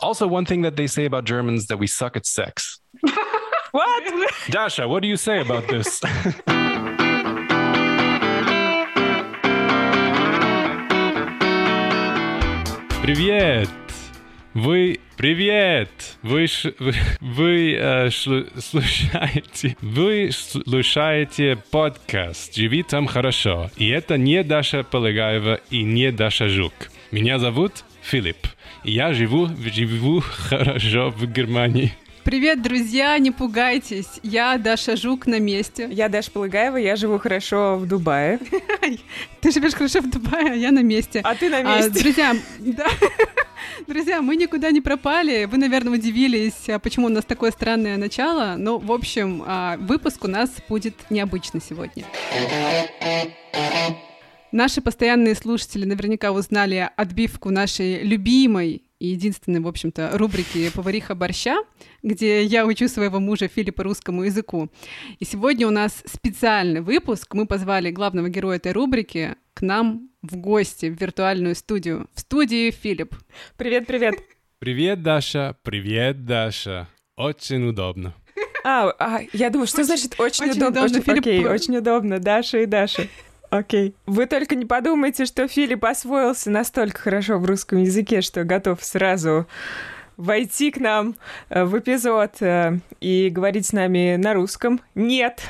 Also, one thing that they say about Germans that we suck at sex. What? Dasha, what do you say about this? Привет! Вы привет! Вы ш- вы, вы э, шлю- слушаете вы слушаете подкаст «Живи там хорошо». И это не Даша Полыгаева и не Даша Жук. Меня зовут Филипп. И я живу, живу хорошо в Германии. Привет, друзья, не пугайтесь, я Даша Жук на месте. Я Даша Полыгаева, я живу хорошо в Дубае. Ты живешь хорошо в Дубае, а я на месте. А ты на А, месте. друзья, да. Друзья, мы никуда не пропали. Вы, наверное, удивились, а, почему у нас такое странное начало. Но, в общем, а, выпуск у нас будет необычный сегодня. Наши постоянные слушатели наверняка узнали отбивку нашей любимой и единственной, в общем-то, рубрики «Повариха борща», где я учу своего мужа Филиппа русскому языку. И сегодня у нас специальный выпуск. Мы позвали главного героя этой рубрики к нам в гости в виртуальную студию. В студии Филипп. Привет, привет. Привет, Даша. Привет, Даша. Очень удобно. А, а, я думаю, что значит очень, очень удобно? удобно, Очень- Филипп. Окей, очень удобно. Даша и Даша. Окей. Вы только не подумайте, что Филипп освоился настолько хорошо в русском языке, что готов сразу войти к нам э, в эпизод э, и говорить с нами на русском. Нет,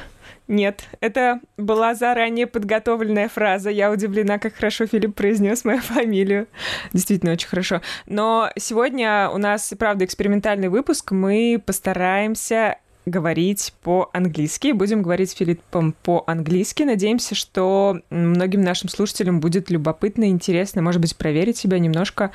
нет, это была заранее подготовленная фраза. Я удивлена, как хорошо Филипп произнес мою фамилию. Действительно, очень хорошо. Но сегодня у нас, правда, экспериментальный выпуск. Мы постараемся говорить по-английски. Будем говорить с Филиппом по-английски. Надеемся, что многим нашим слушателям будет любопытно, интересно, может быть, проверить себя немножко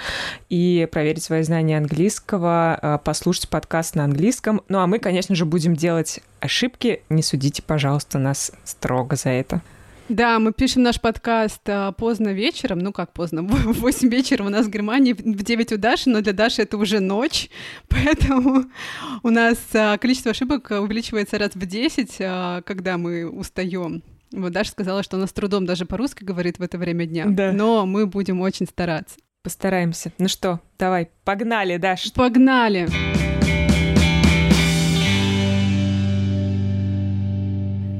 и проверить свои знания английского, э, послушать подкаст на английском. Ну а мы, конечно же, будем делать ошибки. Не судите, пожалуйста, нас строго за это. Да, мы пишем наш подкаст а, поздно вечером, ну как поздно, в 8 вечера у нас в Германии, в 9 у Даши, но для Даши это уже ночь, поэтому у нас а, количество ошибок увеличивается раз в 10, а, когда мы устаем. Вот Даша сказала, что она с трудом даже по-русски говорит в это время дня, Да. но мы будем очень стараться. Постараемся. Ну что, давай, погнали, Даш. Погнали!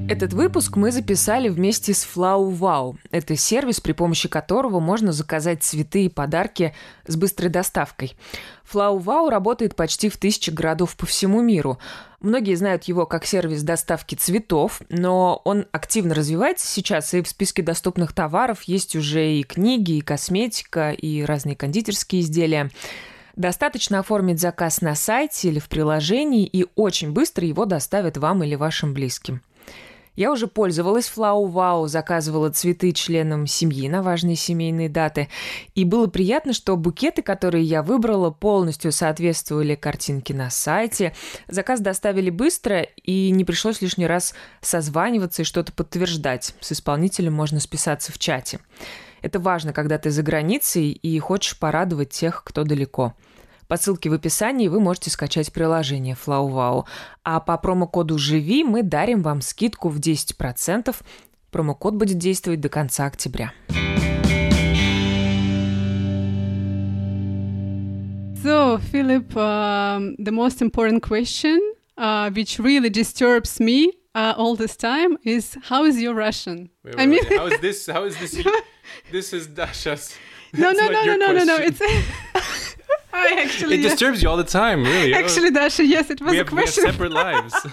Этот выпуск мы записали вместе с Flow Wow. Это сервис, при помощи которого можно заказать цветы и подарки с быстрой доставкой. Flow Wow работает почти в тысячи городов по всему миру. Многие знают его как сервис доставки цветов, но он активно развивается сейчас, и в списке доступных товаров есть уже и книги, и косметика, и разные кондитерские изделия. Достаточно оформить заказ на сайте или в приложении, и очень быстро его доставят вам или вашим близким. Я уже пользовалась Wow, заказывала цветы членам семьи на важные семейные даты. И было приятно, что букеты, которые я выбрала, полностью соответствовали картинке на сайте. Заказ доставили быстро, и не пришлось лишний раз созваниваться и что-то подтверждать. С исполнителем можно списаться в чате. Это важно, когда ты за границей и хочешь порадовать тех, кто далеко. По ссылке в описании вы можете скачать приложение FlowWow. А по промокоду «Живи» мы дарим вам скидку в 10%. Промокод будет действовать до конца октября. So, Philip, um, the most important question, uh, which really disturbs me uh, all this time, is how is your Russian? I mean, how is this? How is this? This is Dasha's. no, no, no, no, no, no, no. question. It's I actually, It yes. disturbs you all the time, really. Actually, Dasha, yes, it was we a have, we have question. separate lives.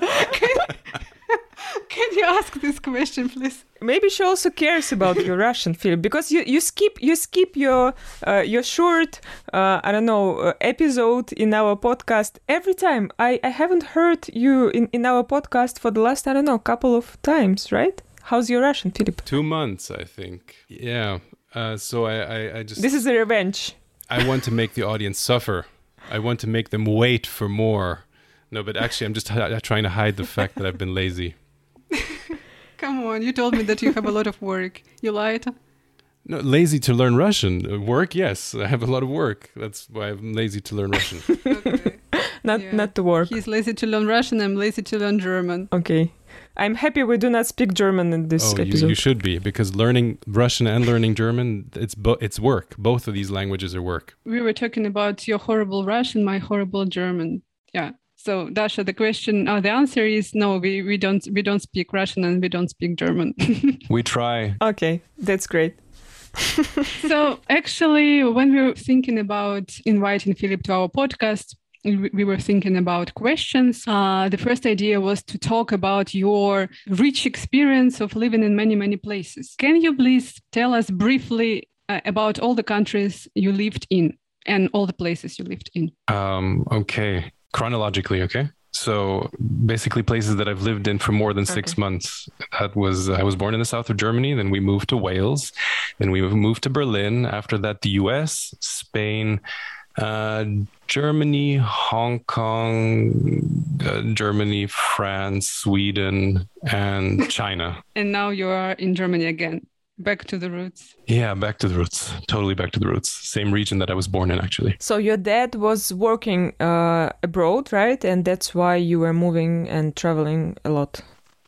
Can you ask this question, please? Maybe she also cares about your Russian film because you, you skip you skip your uh, your short uh, I don't know uh, episode in our podcast every time. I, I haven't heard you in, in our podcast for the last I don't know couple of times, right? How's your Russian, Philip? Two months, I think. Yeah. Uh, so I, I, I just This is a revenge. I want to make the audience suffer. I want to make them wait for more. No, but actually, I'm just hi- trying to hide the fact that I've been lazy. Come on, you told me that you have a lot of work. You lied. No, lazy to learn Russian. Uh, Work, yes, I have a lot of work. That's why I'm lazy to learn Russian. Okay. Not Yeah. not to work. He's lazy to learn Russian. I'm lazy to learn German. Okay. I'm happy we do not speak German in this oh, you, episode. you should be because learning Russian and learning German it's bo- it's work. Both of these languages are work. We were talking about your horrible Russian, my horrible German. Yeah. So Dasha, the question, uh, the answer is no. We we don't we don't speak Russian and we don't speak German. We try. okay, that's great. so actually, when we were thinking about inviting Philip to our podcast, we we were thinking about questions. Uh, the first idea was to talk about your rich experience of living in many, many places. Can you please tell us briefly uh, about all the countries you lived in and all the places you lived in? Um, okay, chronologically, okay. So basically, places that I've lived in for more than six Okay. months. That was I was born in the south of Germany. Then we moved to Wales. Then we moved to Berlin. After that, the U.S., Spain, uh, Germany, Hong Kong, uh, Germany, France, Sweden, and China. And now you are in Germany again, back to the roots. Yeah, back to the roots. Totally back to the roots. Same region that I was born in, actually. So your dad was working uh, abroad, right? And that's why you were moving and traveling a lot.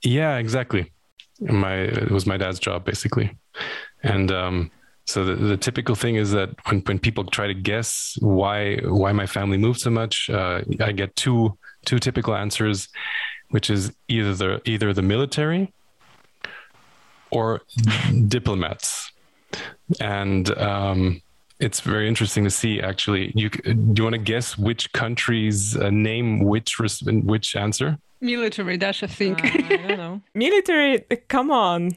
Yeah, exactly. My it was my dad's job basically, and um, so the, the typical thing is that when when people try to guess why why my family moved so much, uh, I get two two typical answers, which is either the either the military or diplomats, and um, it's very interesting to see. Actually, you do you want to guess which countries uh, name which res- which answer? Military, Dasha, think. Uh, I don't know. Military, come on.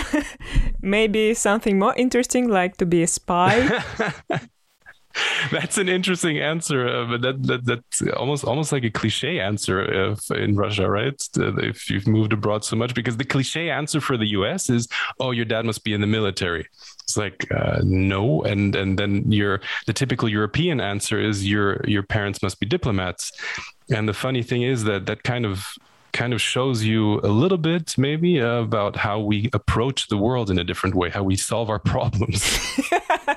Maybe something more interesting, like to be a spy. That's an interesting answer, uh, but that, that that's almost almost like a cliche answer if, in Russia, right? If you've moved abroad so much, because the cliche answer for the U.S. is, "Oh, your dad must be in the military." It's like uh, no, and and then your the typical European answer is your your parents must be diplomats, and the funny thing is that that kind of kind of shows you a little bit maybe uh, about how we approach the world in a different way, how we solve our problems.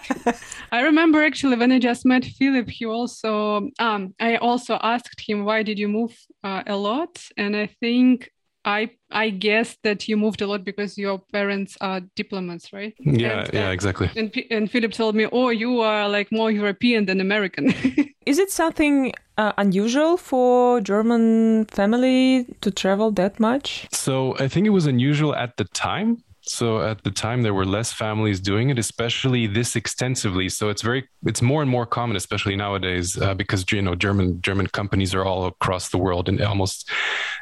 I remember actually when I just met Philip, he also um, I also asked him why did you move uh, a lot, and I think I I guessed that you moved a lot because your parents are diplomats, right? yeah, And, yeah, uh, exactly. And, and Philip told me, "Oh, you are like more European than American." Is it something uh, unusual for German family to travel that much? So I think it was unusual at the time. So at the time there were less families doing it, especially this extensively. So it's very, it's more and more common, especially nowadays, uh, because you know German German companies are all across the world in almost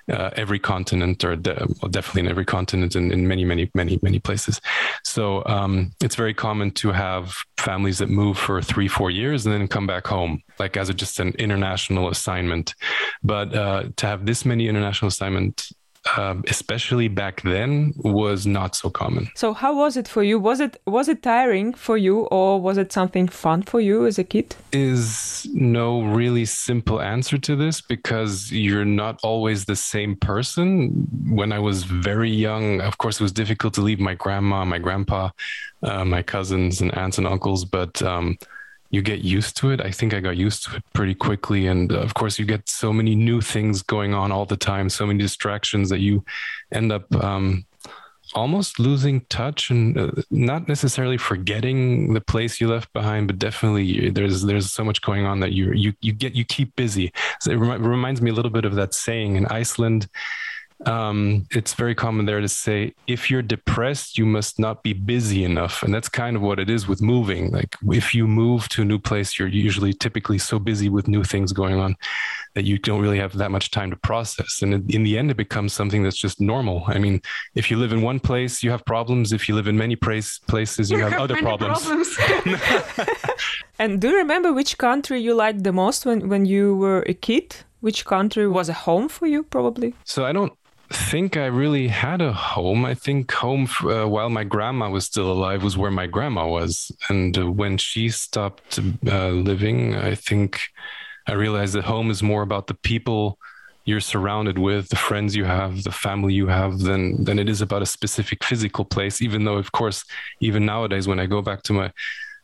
uh, every continent, or de- well, definitely in every continent, and in many many many many places. So um, it's very common to have families that move for three four years and then come back home, like as a, just an international assignment. But uh, to have this many international assignment um, especially back then, was not so common. So how was it for you? Was it was it tiring for you, or was it something fun for you as a kid? Is no really simple answer to this because you're not always the same person. When I was very young, of course, it was difficult to leave my grandma, my grandpa, uh, my cousins, and aunts and uncles, but um, you get used to it. I think I got used to it pretty quickly. And uh, of course, you get so many new things going on all the time, so many distractions that you end up um, almost losing touch and uh, not necessarily forgetting the place you left behind, but definitely there's there's so much going on that you you you get you keep busy. So it remi- reminds me a little bit of that saying in Iceland um, it's very common there to say if you're depressed you must not be busy enough. And that's kind of what it is with moving. Like if you move to a new place you're usually typically so busy with new things going on that you don't really have that much time to process. And in, in the end it becomes something that's just normal. I mean if you live in one place you have problems. If you live in many place, places you have other Many problems, And do you remember which country you liked the most when when you were a kid? Which country was a home for you, probably? So I don't think I really had a home. I think home uh, while my grandma was still alive was where my grandma was, and uh, when she stopped uh, living, I think I realized that home is more about the people you're surrounded with, the friends you have, the family you have, than than it is about a specific physical place. Even though, of course, even nowadays when I go back to my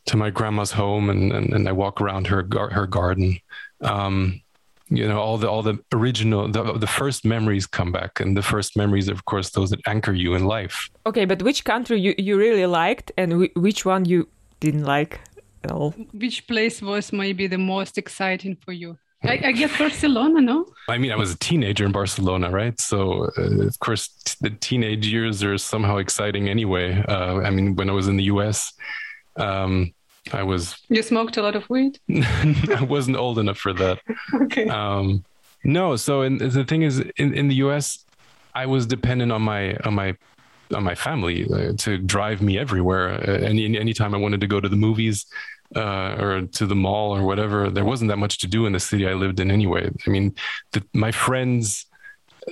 to my grandma's home and and, and I walk around her her garden. Um, you know all the all the original the, the first memories come back and the first memories are of course those that anchor you in life Okay, but which country you, you really liked and whi- which one you didn't like at all? Which place was maybe the most exciting for you? I, I guess Barcelona, no? i mean i was a teenager in barcelona right so uh, of course t- the teenage years are somehow exciting anyway uh, i mean when i was in the us um, i was You smoked a lot of weed? i wasn't old enough for that Okay. um, no so in, the thing is in, in the us i was dependent on my on my on my family uh, to drive me everywhere uh, any anytime i wanted to go to the movies uh, or to the mall or whatever there wasn't that much to do in the city i lived in anyway i mean the, my friends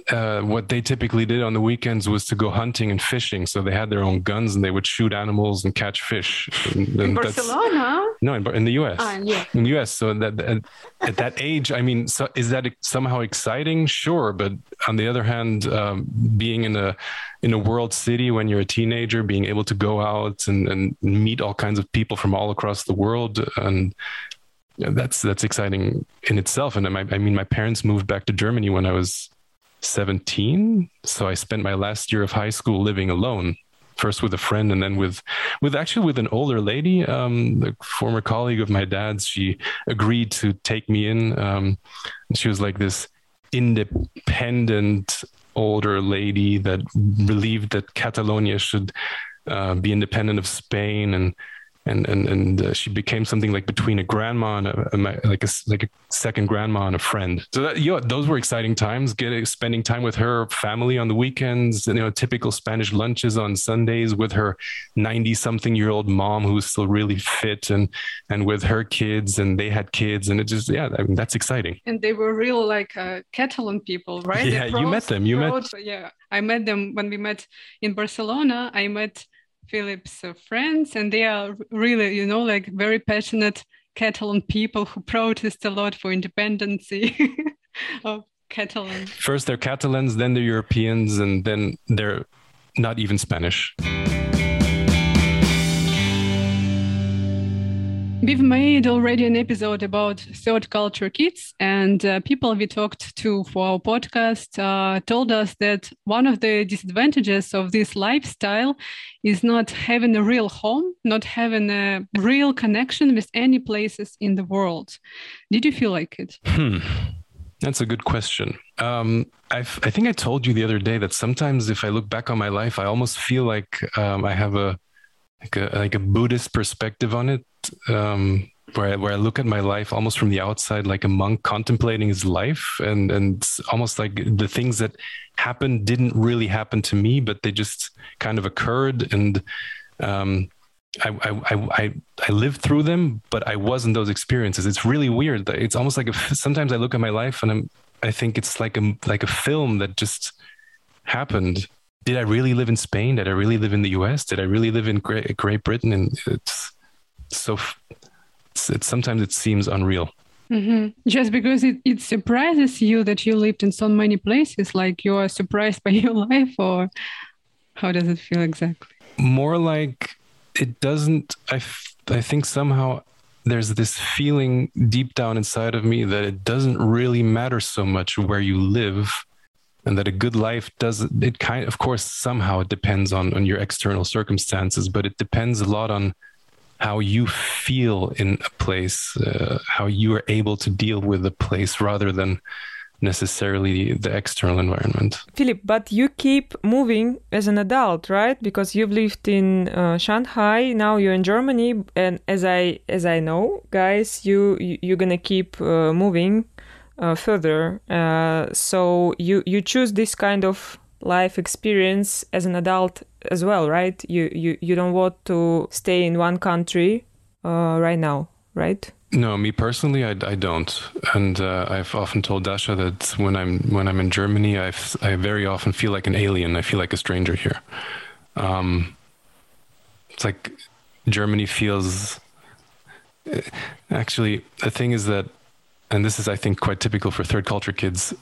uh, what they typically did on the weekends was to go hunting and fishing. So they had their own guns and they would shoot animals and catch fish. And, and that's- Barcelona? no, in, in the U.S. Ah, yeah. In the U.S. So that at, at that age, I mean, so is that somehow exciting? Sure, but on the other hand, um, being in a in a world city when you're a teenager, being able to go out and, and meet all kinds of people from all across the world, and that's that's exciting in itself. And I, I mean, my parents moved back to Germany when I was 17, so I spent my last year of high school living alone first with a friend and then with with actually with an older lady um the former colleague of my dad's. She agreed to take me in um she was like this independent older lady that believed that catalonia should uh, be independent of spain and and and and uh, she became something like between a grandma and a, a, like a like a second grandma and a friend. So that, you know, those were exciting times. Getting spending time with her family on the weekends. You know, typical Spanish lunches on Sundays with her ninety something year old mom who's still really fit and and with her kids and they had kids and it just yeah, I mean that's exciting. And they were real like uh, Catalan people, right? Yeah, you met them, you met- Yeah, I met them when we met in Barcelona. I met Philip's uh, friends, and they are really, you know, like very passionate Catalan people who protest a lot for independence of Catalan. First they're Catalans, then they're Europeans, and then they're not even Spanish. We've made already an episode about third culture kids, and uh, people we talked to for our podcast uh, told us that one of the disadvantages of this lifestyle is not having a real home, not having a real connection with any places in the world. Did you feel like it? Hmm. That's a good question. Um, I think I told you the other day that sometimes if I look back on my life, I almost feel like um, I have a like a like a Buddhist perspective on it, um, where I, where I look at my life almost from the outside, like a monk contemplating his life, and and almost like the things that happened didn't really happen to me, but they just kind of occurred, and um, I, I, I, I, I lived through them, but I wasn't those experiences. It's really weird. It's almost like sometimes I look at my life and I'm, I think it's like a, like a film that just happened. Did I really live in Spain? Did I really live in the US? Did I really live in Great, Great Britain? And it's so, it's sometimes it seems unreal. Mhm. Just because it, it surprises you that you lived in so many places, like you are surprised by your life, or how does it feel exactly? more like it doesn't I, f- I think somehow there's this feeling deep down inside of me that it doesn't really matter so much where you live and that a good life doesn't, it kind of course somehow it depends on on your external circumstances but it depends a lot on how you feel in a place uh, how you are able to deal with the place rather than necessarily the external environment Philip, but you keep moving as an adult, right? Because you've lived in uh, Shanghai, now you're in Germany, and as I as I know, guys, you, you you're gonna keep uh, moving uh, further. Uh, so you you choose this kind of life experience as an adult as well, right? You you you don't want to stay in one country uh, right now, right? No, me personally, I, I don't, and uh, I've often told Dasha that when I'm when I'm in Germany, I I very often feel like an alien. I feel like a stranger here. Um, it's like Germany feels. eh, Actually, the thing is that, and this is I think quite typical for third culture kids.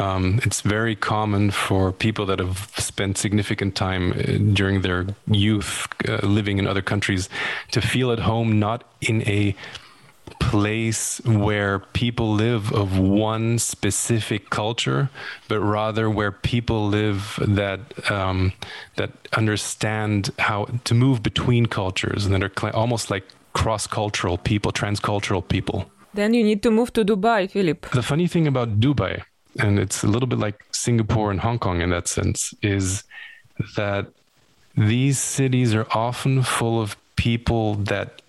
Um, it's very common for people that have spent significant time uh, during their youth uh, living in other countries to feel at home not in a place where people live of one specific culture, but rather where people live that um, that understand how to move between cultures and that are cl- almost like cross-cultural people, trans-cultural people. Then you need to move to Dubai, Philip. The funny thing about Dubai, and it's a little bit like Singapore and Hong Kong in that sense, is that these cities are often full of people that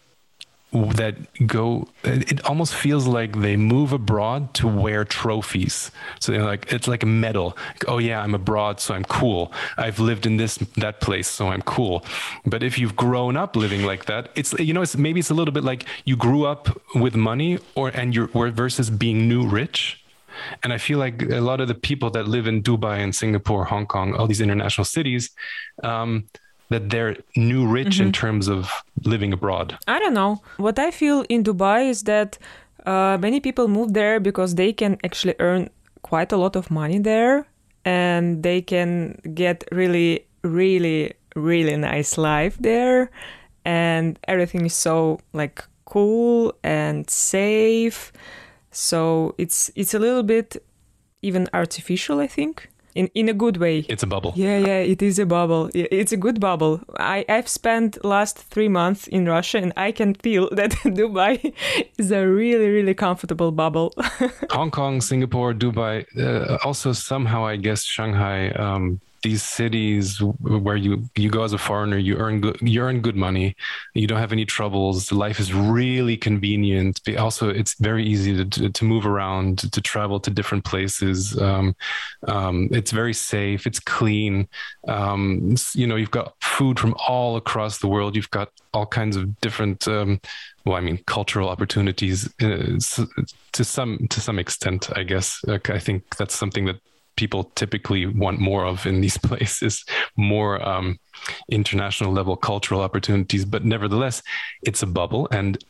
that go it almost feels like they move abroad to wear trophies. So they're like it's like a medal. Oh yeah i'm abroad so i'm cool. I've lived in this that place so i'm cool. But if you've grown up living like that it's you know it's maybe it's a little bit like you grew up with money or and you're versus being new rich and i feel like a lot of the people that live in dubai and singapore hong kong all these international cities um, that they're new rich mm-hmm. in terms of living abroad? I don't know. What I feel in Dubai is that uh, many people move there because they can actually earn quite a lot of money there and they can get really, really, really nice life there. And everything is so like cool and safe. So it's it's a little bit even artificial, I think in in a good way. It's a bubble. Yeah, yeah, it is a bubble. It's a good bubble. I I've spent last three months in Russia, and I can feel that Dubai is a really really comfortable bubble. Hong Kong, Singapore, Dubai, uh, also somehow I guess Shanghai. Um, these cities where you you go as a foreigner, you earn good, you earn good money, you don't have any troubles. Life is really convenient. But also, it's very easy to, to, to move around, to, travel to different places. Um, um, it's very safe. It's clean. Um, you know, you've got food from all across the world. You've got all kinds of different um, well, I mean, cultural opportunities uh, to some to some extent. I guess I think that's something that people typically want more of in these places, more um, international level cultural opportunities. But nevertheless, it's a bubble and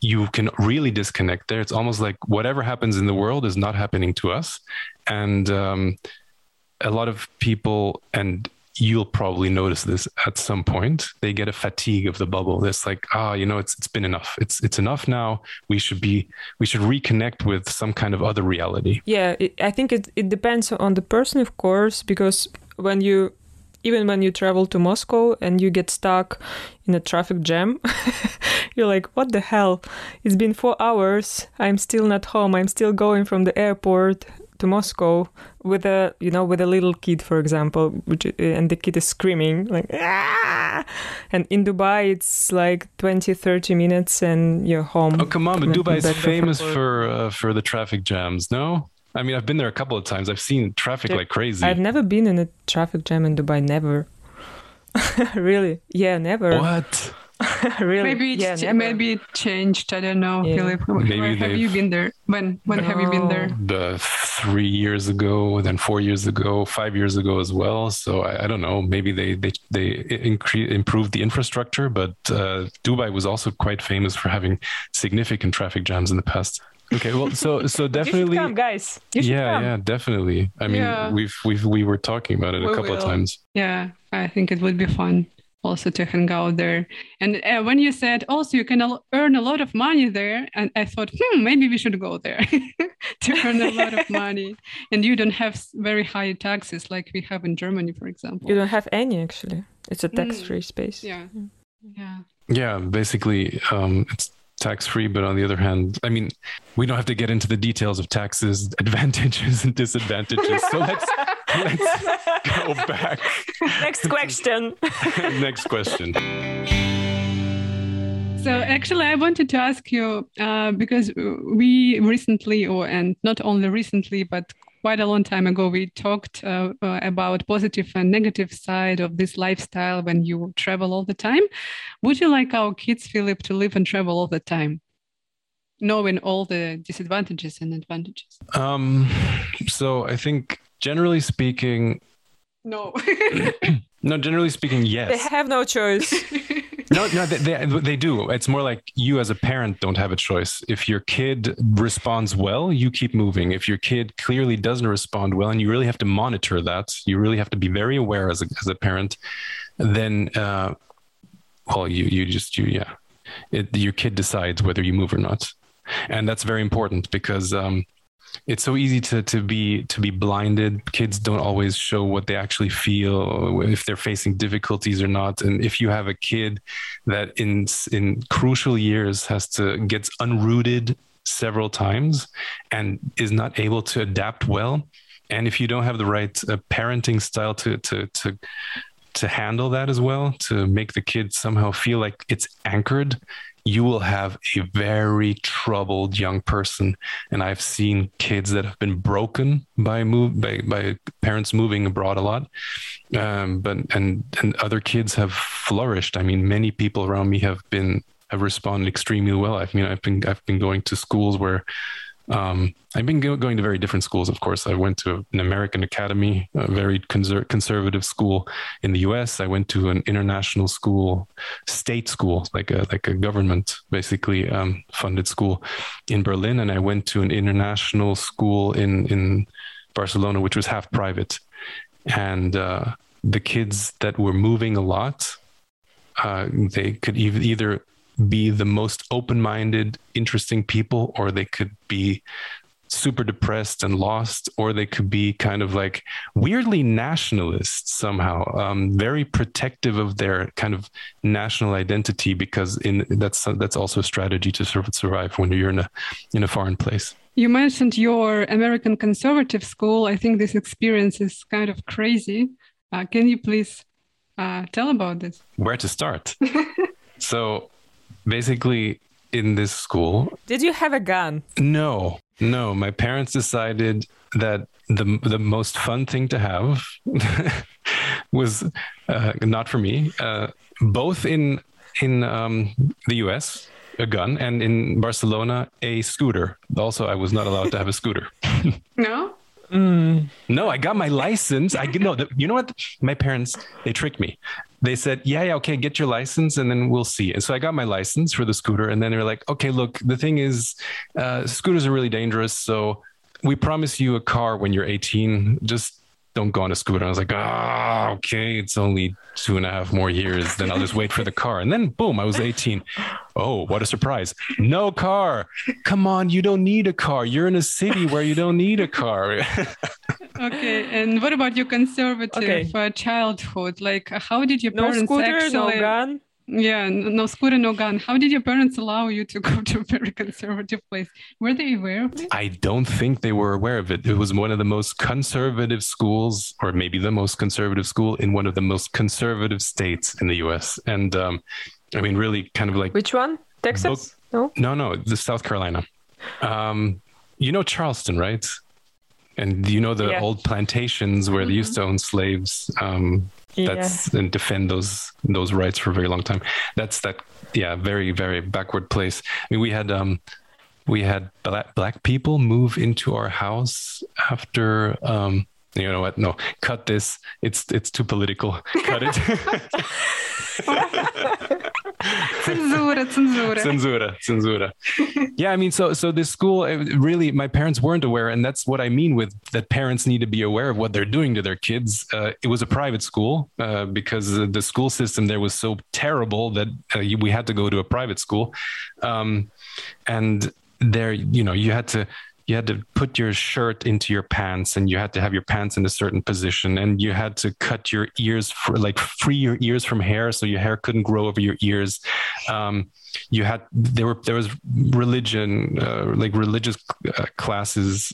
you can really disconnect there. It's almost like whatever happens in the world is not happening to us. And um, a lot of people, and you'll probably notice this at some point. They get a fatigue of the bubble. It's like ah you know it's it's been enough. It's it's enough now. We should be we should reconnect with some kind of other reality. Yeah it, i think it, it depends on the person of course because when you even when you travel to moscow and you get stuck in a traffic jam you're like what the hell? It's been four hours. I'm still not home. I'm still going from the airport to Moscow with a you know with a little kid for example which and the kid is screaming like ah! and in Dubai it's like 20 30 minutes and you're home. Oh come on but Dubai is famous for uh, for the traffic jams no? I mean I've been there a couple of times. I've seen traffic like crazy. I've never been in a traffic jam in Dubai never. Really? Yeah never. What really? Maybe it's yeah, maybe it changed. I don't know, yeah. Philip. Maybe Where have you been there? When when have you been there? The three years ago, then four years ago, five years ago as well. So I, I don't know. Maybe they they they incre- improved the infrastructure, but uh, Dubai was also quite famous for having significant traffic jams in the past. Okay, well, so so definitely, come, guys. yeah, come. yeah, definitely. I mean, yeah. we've we've we were talking about it we a couple will. of times. Yeah, I think it would be fun also to hang out there. And uh, when you said also you can earn a lot of money there, and I thought, hmm, maybe we should go there to earn a lot of money. And you don't have very high taxes like we have in Germany, for example. You don't have any actually. It's a tax-free mm. space. Yeah, mm. yeah. Yeah, basically, um, it's tax free, but on the other hand, I mean, we don't have to get into the details of taxes, advantages and disadvantages. So let's let's go back. Next question. Next question. So actually, I wanted to ask you uh, because we recently, or and not only recently, but quite a long time ago, we talked uh, uh, about positive and negative side of this lifestyle when you travel all the time. Would you like our kids, Philip, to live and travel all the time? knowing all the disadvantages and advantages? Um, so I think generally speaking, no. no, generally speaking, yes. They have no choice. no, no, they, they, they, do. It's more like you as a parent don't have a choice. If your kid responds well, you keep moving. If your kid clearly doesn't respond well, and you really have to monitor that, you really have to be very aware as a, as a parent, then, uh, well, you, you just, you, yeah, it, your kid decides whether you move or not. and that's very important because um, it's so easy to to be to be blinded. Kids don't always show what they actually feel if they're facing difficulties or not. And if you have a kid that in in crucial years has to gets unrooted several times and is not able to adapt well and if you don't have the right uh, parenting style to to to to handle that as well to make the kid somehow feel like it's anchored you will have a very troubled young person. And I've seen kids that have been broken by move by, by parents moving abroad a lot. Um, but and and other kids have flourished. I mean, many people around me have been have responded extremely well. I mean, I've been I've been going to schools where um, I've been go- going to very different schools, of course. I went to an American academy, a very conser- conservative school in the U.S. I went to an international school, state school, like a like a government basically um, funded school in Berlin, and I went to an international school in in Barcelona, which was half private. And uh, the kids that were moving a lot, uh, they could either be the most open-minded interesting people or they could be super depressed and lost or they could be kind of like weirdly nationalist somehow um, very protective of their kind of national identity because in that's that's also a strategy to sort of survive when you're in a in a foreign place. You mentioned your american conservative school. I think this experience is kind of crazy. Uh, can you please uh, tell about this? Where to start? So basically in this school. Did you have a gun? No, no. My parents decided that the the most fun thing to have was uh, not for me. Uh, both in in um, the U.S. a gun and in Barcelona a scooter. Also, I was not allowed to have a scooter. no. Mm. No, I got my license. I no, the, you know what? My parents they tricked me they said, yeah, yeah, okay, get your license and then we'll see. And so I got my license for the scooter. And then they were like, okay, look, the thing is, uh, scooters are really dangerous. So we promise you a car when you're 18. Just don't go on a scooter. I was like, ah, oh, okay, it's only two and a half more years. Then I'll just wait for the car. And then boom, I was 18. Oh, what a surprise. No car. Come on, you don't need a car. You're in a city where you don't need a car. okay. And what about your conservative okay. uh, childhood? Like, how did your parents no scooter, actually... No gun? Yeah, no scooter, no gun. How did your parents allow you to go to a very conservative place? Were they aware of it? I don't think they were aware of it. It was one of the most conservative schools, or maybe the most conservative school in one of the most conservative states in the US. And um, I mean, really kind of like. Which one? Texas? no? No, no, the South Carolina. Um, you know Charleston, right? And you know the yeah. old plantations where mm-hmm. they used to own slaves. Um, that's yeah. and defend those those rights for a very long time. That's that yeah, very very backward place. I mean, we had um we had black black people move into our house after um you know what? No, cut this. It's it's too political. Cut it. censura, censura. Censura, censura. Yeah, I mean, so so this school really, my parents weren't aware, and that's what I mean with that. Parents need to be aware of what they're doing to their kids. Uh, it was a private school uh, because the school system there was so terrible that uh, we had to go to a private school, um, and there, you know, you had to you had to put your shirt into your pants and you had to have your pants in a certain position and you had to cut your ears for like free your ears from hair so your hair couldn't grow over your ears. Um, you had there were there was religion uh, like religious uh, classes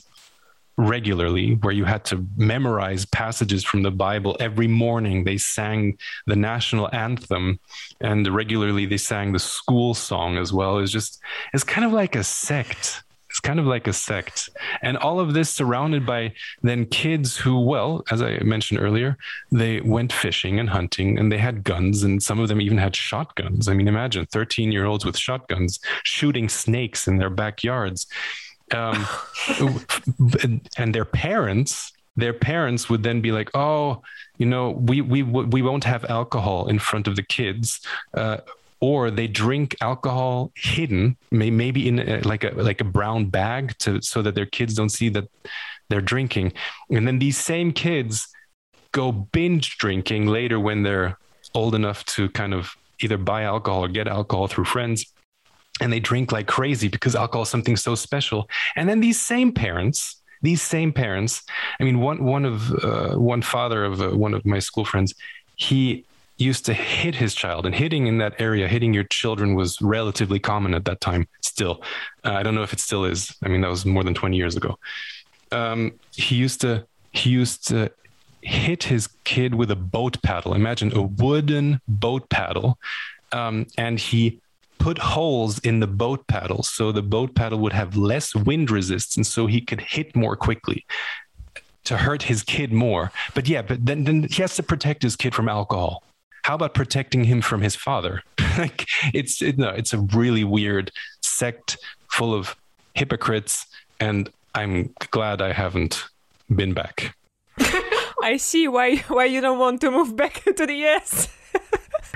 regularly where you had to memorize passages from the bible. Every morning they sang the national anthem and regularly they sang the school song as well. It's just it's kind of like a sect kind of like a sect. And all of this surrounded by then kids who, well, as I mentioned earlier, they went fishing and hunting and they had guns and some of them even had shotguns. I mean, imagine 13 year olds with shotguns shooting snakes in their backyards. Um, and their parents, their parents would then be like, "Oh, you know, we we we won't have alcohol in front of the kids. Uh, or they drink alcohol hidden, may, maybe in a, like a like a brown bag, to so that their kids don't see that they're drinking. And then these same kids go binge drinking later when they're old enough to kind of either buy alcohol or get alcohol through friends. and they drink like crazy because alcohol is something so special. And then these same parents, these same parents, I mean, one one of uh, one father of uh, one of my school friends, he used to hit his child and hitting in that area hitting your children was relatively common at that time still. Uh, i don't know if it still is. I mean that was more than 20 years ago. Um, he used to he used to hit his kid with a boat paddle. Imagine a wooden boat paddle um, and he put holes in the boat paddle so the boat paddle would have less wind resistance so he could hit more quickly to hurt his kid more. But yeah but then, then he has to protect his kid from alcohol how about protecting him from his father like it's it, no it's a really weird sect full of hypocrites and i'm glad i haven't been back I see why why you don't want to move back to the US.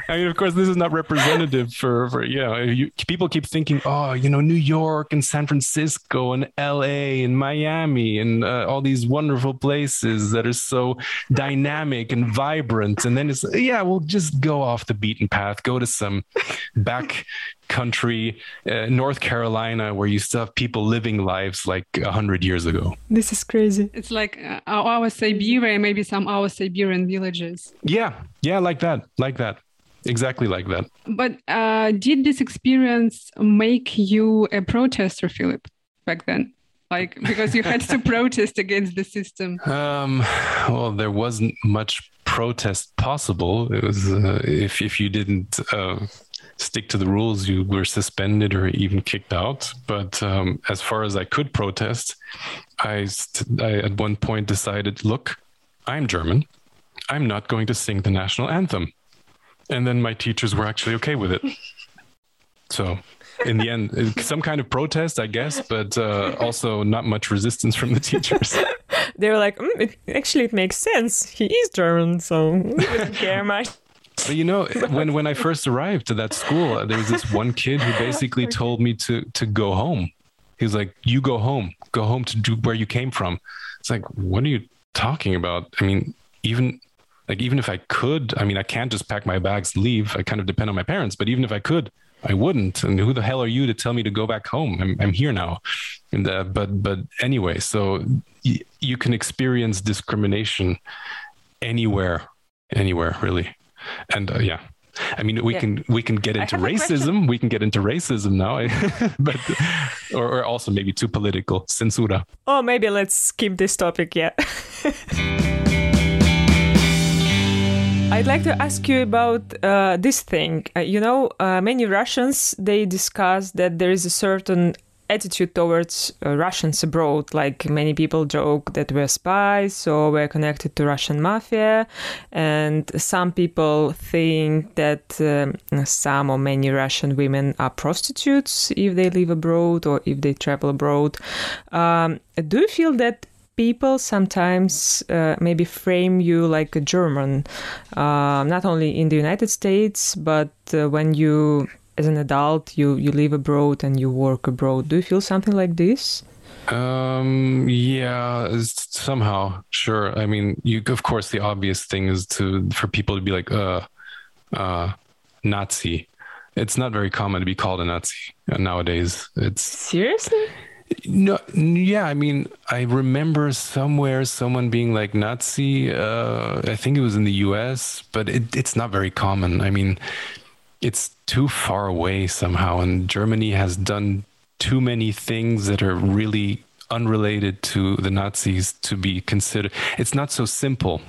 I mean, of course, this is not representative for, for you know, you, people keep thinking, oh, you know, New York and San Francisco and LA and Miami and uh, all these wonderful places that are so dynamic and vibrant. And then it's, yeah, we'll just go off the beaten path, go to some back country, uh, North Carolina, where you still have people living lives like a hundred years ago. This is crazy. It's like uh, our Siberia, maybe some our Siberian villages. Yeah, yeah, like that, like that exactly like that. But uh, did this experience make you a protester, Philip, back then? Like because you had to protest against the system. Um, well, there wasn't much protest possible. It was uh, if if you didn't. Uh, stick to the rules, you were suspended or even kicked out. But um, as far as I could protest, I, I at one point decided, look, I'm German. I'm not going to sing the national anthem and then my teachers were actually okay with it. So in the end, some kind of protest, I guess, but uh, also not much resistance from the teachers. they were like, mm, it, actually, it makes sense. He is German, so we didn't care much. But you know, when when I first arrived to that school, uh, there was this one kid who basically told me to to go home. He was like, "You go home. Go home to do where you came from." It's like, what are you talking about? I mean, even like even if I could, I mean, I can't just pack my bags, leave. I kind of depend on my parents. But even if I could, I wouldn't. And who the hell are you to tell me to go back home? I'm, I'm here now. And uh, but but anyway, so y- you can experience discrimination anywhere, anywhere really. And uh, yeah, I mean, we yeah. can we can get into racism. We can get into racism now, but or, or also maybe too political. Censura. Oh, maybe let's skip this topic. Yeah. I'd like to ask you about uh, this thing. Uh, you know, uh, many Russians they discuss that there is a certain attitude towards uh, Russians abroad. Like many people joke that we're spies or we're connected to Russian mafia, and some people think that um, some or many Russian women are prostitutes if they live abroad or if they travel abroad. Um, do you feel that people sometimes uh, maybe frame you like a German, uh, not only in the United States, but uh, when you, as an adult, you, you live abroad and you work abroad. Do you feel something like this? Um, yeah, somehow, sure. I mean, you, of course, the obvious thing is to, for people to be like, uh, uh, Nazi. It's not very common to be called a Nazi nowadays. It's seriously no, yeah, I mean, I remember somewhere someone being like Nazi. Uh, I think it was in the U.S., but it, it's not very common. I mean, it's too far away somehow, and Germany has done too many things that are really unrelated to the Nazis to be considered. It's not so simple,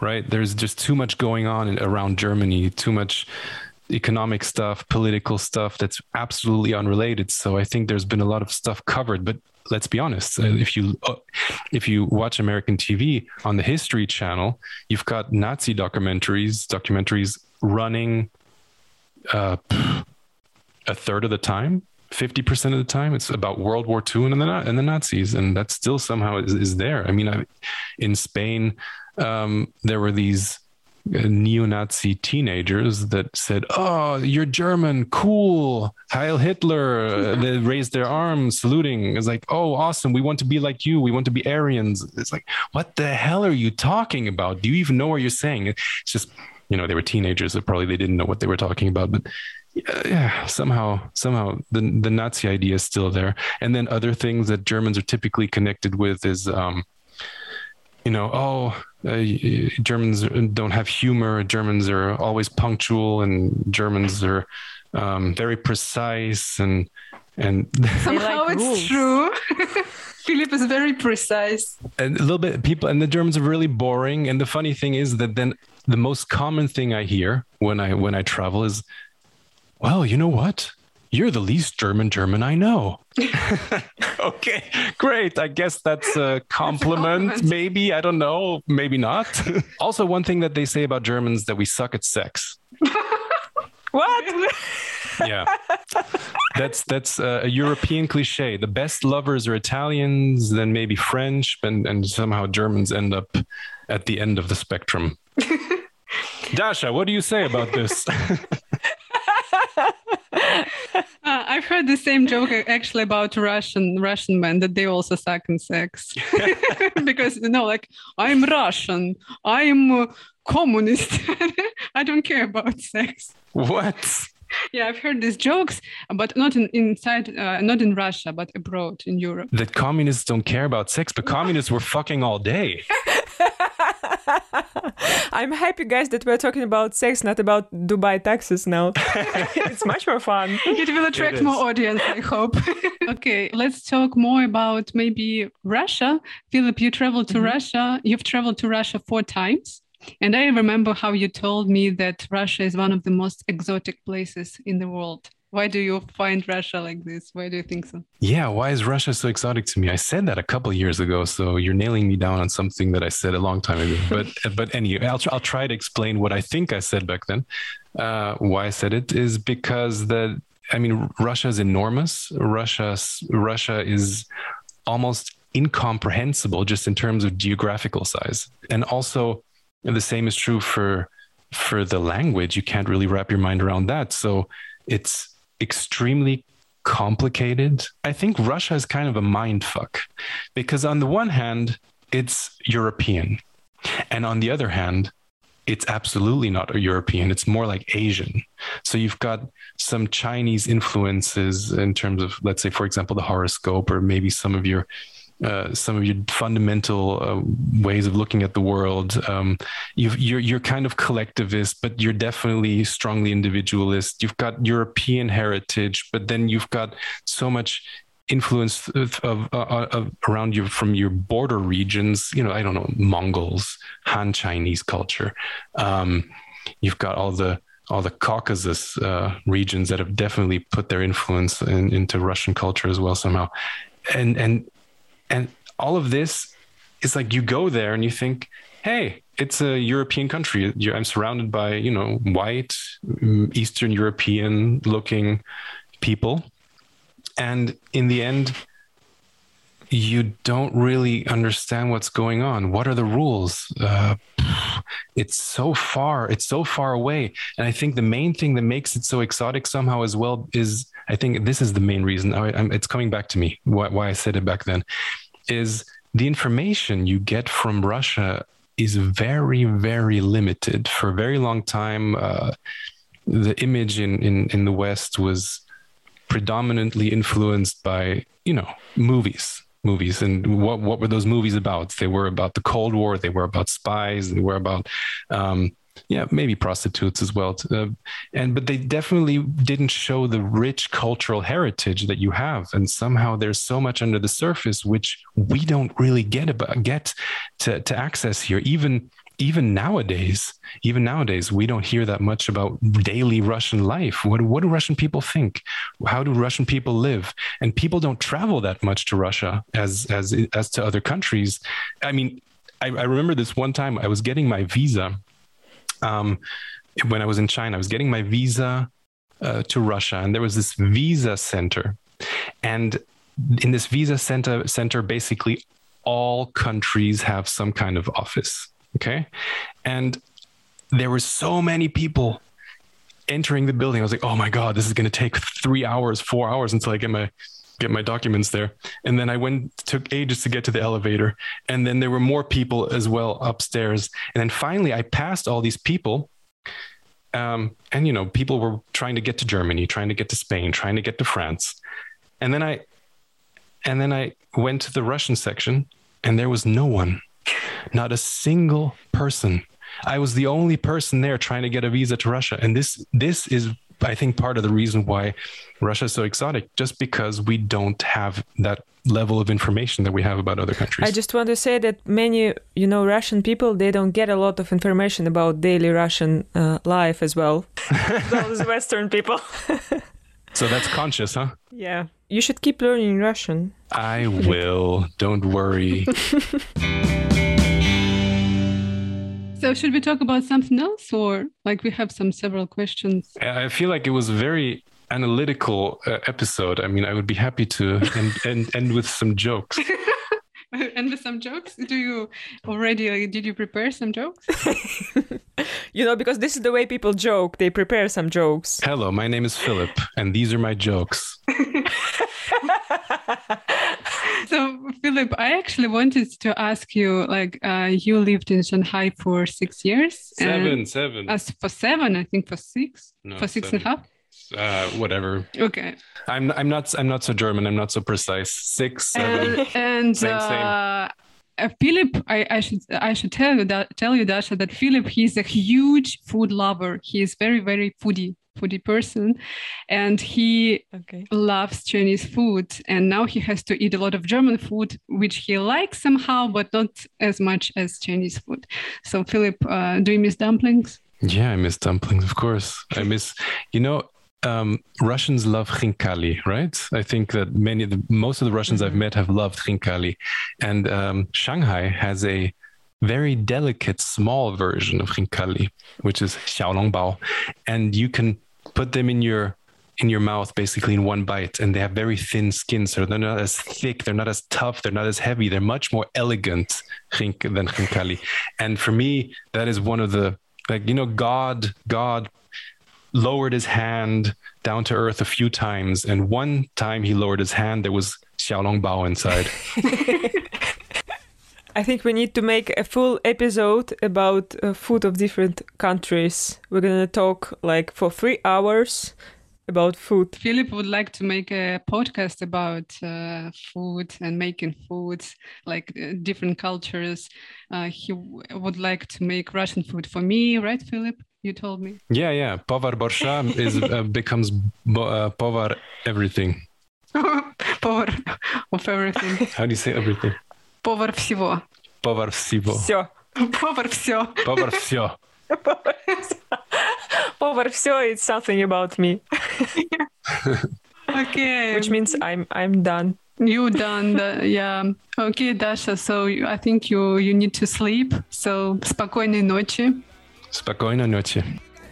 right? There's just too much going on around Germany, too much economic stuff, political stuff that's absolutely unrelated. So I think there's been a lot of stuff covered. But let's be honest, uh, if you uh, if you watch American TV on the History Channel, you've got Nazi documentaries documentaries running uh, a third of the time. 50% of the time it's about world war ii and the, and the nazis and that still somehow is, is there i mean I, in spain um, there were these neo-Nazi teenagers that said, "Oh, you're German, cool, Heil Hitler." they raised their arms, saluting. It's like, "Oh, awesome! We want to be like you. We want to be Aryans." It's like, what the hell are you talking about? Do you even know what you're saying? It's just, you know, they were teenagers, so probably they didn't know what they were talking about. But yeah, somehow somehow the the Nazi idea is still there. And then other things that Germans are typically connected with is um, you know, oh, uh, Germans don't have humor. Germans are always punctual, and Germans are um, very precise and and somehow like it's rules. true. Philip is very precise. And a little bit people and the Germans are really boring. And the funny thing is that then the most common thing I hear when I when I travel is, well, you know what? You're the least German German I know. okay, great. I guess that's a compliment, that's a compliment. Maybe. I don't know. Maybe not. also, one thing that they say about Germans that we suck at sex. what? yeah that's that's a european cliche the best lovers are italians then maybe french and and somehow germans end up at the end of the spectrum dasha what do you say about this uh, I've heard the same joke actually about Russian Russian men that they also suck in sex because you know, like I'm Russian, I'm communist, I don't care about sex. What? yeah, I've heard these jokes, but not in inside, uh, not in Russia, but abroad in Europe. That communists don't care about sex, but communists were fucking all day. I'm happy, guys, that we're talking about sex, not about Dubai taxes now. it's much more fun. It will attract it more audience, I hope. okay, let's talk more about maybe Russia. Philip, you traveled to mm-hmm. Russia. You've traveled to Russia four times. And I remember how you told me that Russia is one of the most exotic places in the world. Why do you find Russia like this? Why do you think so? Yeah, why is Russia so exotic to me? I said that a couple years ago, so you're nailing me down on something that I said a long time ago. But but anyway, I'll try, I'll try to explain what I think I said back then. Uh, why I said it is because that I mean Russia is enormous. Russia Russia is almost incomprehensible just in terms of geographical size, and also the same is true for for the language. You can't really wrap your mind around that. So it's extremely complicated. I think Russia is kind of a mind fuck because on the one hand, it's European. And on the other hand, it's absolutely not a European. It's more like Asian. So you've got some Chinese influences in terms of, let's say, for example, the horoscope, or maybe some of your uh, some of your fundamental uh, ways of looking at the world. Um, you are you're, you're kind of collectivist, but you're definitely strongly individualist. You've got European heritage, but then you've got so much influence of, of, uh, of, around you from your border regions. You know, I don't know, Mongols, Han Chinese culture. Um, you've got all the all the Caucasus uh, regions that have definitely put their influence in, into Russian culture as well somehow, and and and all of this is like you go there and you think, hey, it's a European country. I'm surrounded by, you know, white, mm, Eastern European looking people. And in the end, you don't really understand what's going on. What are the rules? Uh, it's so far, it's so far away. And I think the main thing that makes it so exotic somehow as well is I think this is the main reason. I, it's coming back to me why, why I said it back then. Is the information you get from Russia is very very limited for a very long time. Uh, the image in, in in the West was predominantly influenced by you know movies movies and what what were those movies about they were about the cold war they were about spies they were about um, yeah, maybe prostitutes as well. Uh, and but they definitely didn't show the rich cultural heritage that you have. And somehow there's so much under the surface which we don't really get about get to, to access here. Even even nowadays, even nowadays, we don't hear that much about daily Russian life. What what do Russian people think? How do Russian people live? And people don't travel that much to Russia as as as to other countries. I mean, I, I remember this one time I was getting my visa um, when I was in China. I was getting my visa uh, to Russia, and there was this visa center, and in this visa center, center basically all countries have some kind of office. Okay, and there were so many people entering the building. I was like, oh my god, this is going to take three hours, four hours until I get my get my documents there. And then I went, took ages to get to the elevator. And then there were more people as well upstairs. And then finally, I passed all these people. um, and you know, people were trying to get to Germany, trying to get to Spain, trying to get to France, and then I, and then I went to the Russian section, and there was no one, not a single person. I was the only person there trying to get a visa to Russia, and this this is I think part of the reason why Russia is so exotic, just because we don't have that level of information that we have about other countries. I just want to say that many, you know, Russian people they don't get a lot of information about daily Russian uh, life as well. Those Western people. so that's conscious, huh? Yeah. You should keep learning Russian. I will. Don't worry. So should we talk about something else, or like we have some several questions? I feel like it was very analytical uh, episode. I mean, I would be happy to end, end, end with some jokes. end with some jokes. Do you already? Uh, did you prepare some jokes? you know, because this is the way people joke. They prepare some jokes. Hello, my name is Philip, and these are my jokes. So philip i actually wanted to ask you like uh, you lived in shanghai for six years seven seven as for seven i think for six no, for six seven. and a half uh, whatever. Okay. I'm I'm not I'm not so German. I'm not so precise. Six, seven, and, and same, uh, uh, Philip, I, I should I should tell you that tell you Dasha that Philip he's a huge food lover. He is very very foodie foodie person and he okay. loves chinese food and now he has to eat a lot of german food which he likes somehow but not as much as chinese food so philip uh, do you miss dumplings yeah i miss dumplings of course i miss you know um, Russians love khinkali, right? I think that many, the, most of the Russians mm-hmm. I've met have loved khinkali, and um, Shanghai has a very delicate, small version of khinkali, which is xiaolongbao, and you can put them in your in your mouth basically in one bite and they have very thin skin so they're not as thick they're not as tough they're not as heavy they're much more elegant than khinkali and for me that is one of the like you know god god lowered his hand down to earth a few times, and one time he lowered his hand, there was Xiaolong Bao inside. I think we need to make a full episode about uh, food of different countries. We're gonna talk like for three hours about food. Philip would like to make a podcast about uh, food and making foods, like uh, different cultures. Uh, he w- would like to make Russian food for me, right, Philip? You told me. Yeah, yeah. Povar borsha is uh, becomes bo- uh, povar everything. Povar of everything. How do you say everything? Повар всего. Повар всего. Все. Повар все. Повар все. Повар все it's something about me. okay. Which means I'm I'm done. You done, the, yeah. Okay, Dasha. So I think you you need to sleep. So спокойной ночи. Спокойной ночи.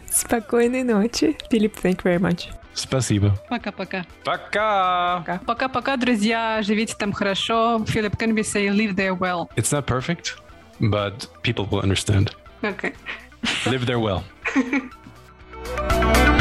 Спокойной ночи. Филипп, thank you very much. Спасибо. Пока-пока. Пока. Пока-пока, друзья. Живите там хорошо. Philip, can we say live there well? It's not perfect, but people will understand. Okay. live there well.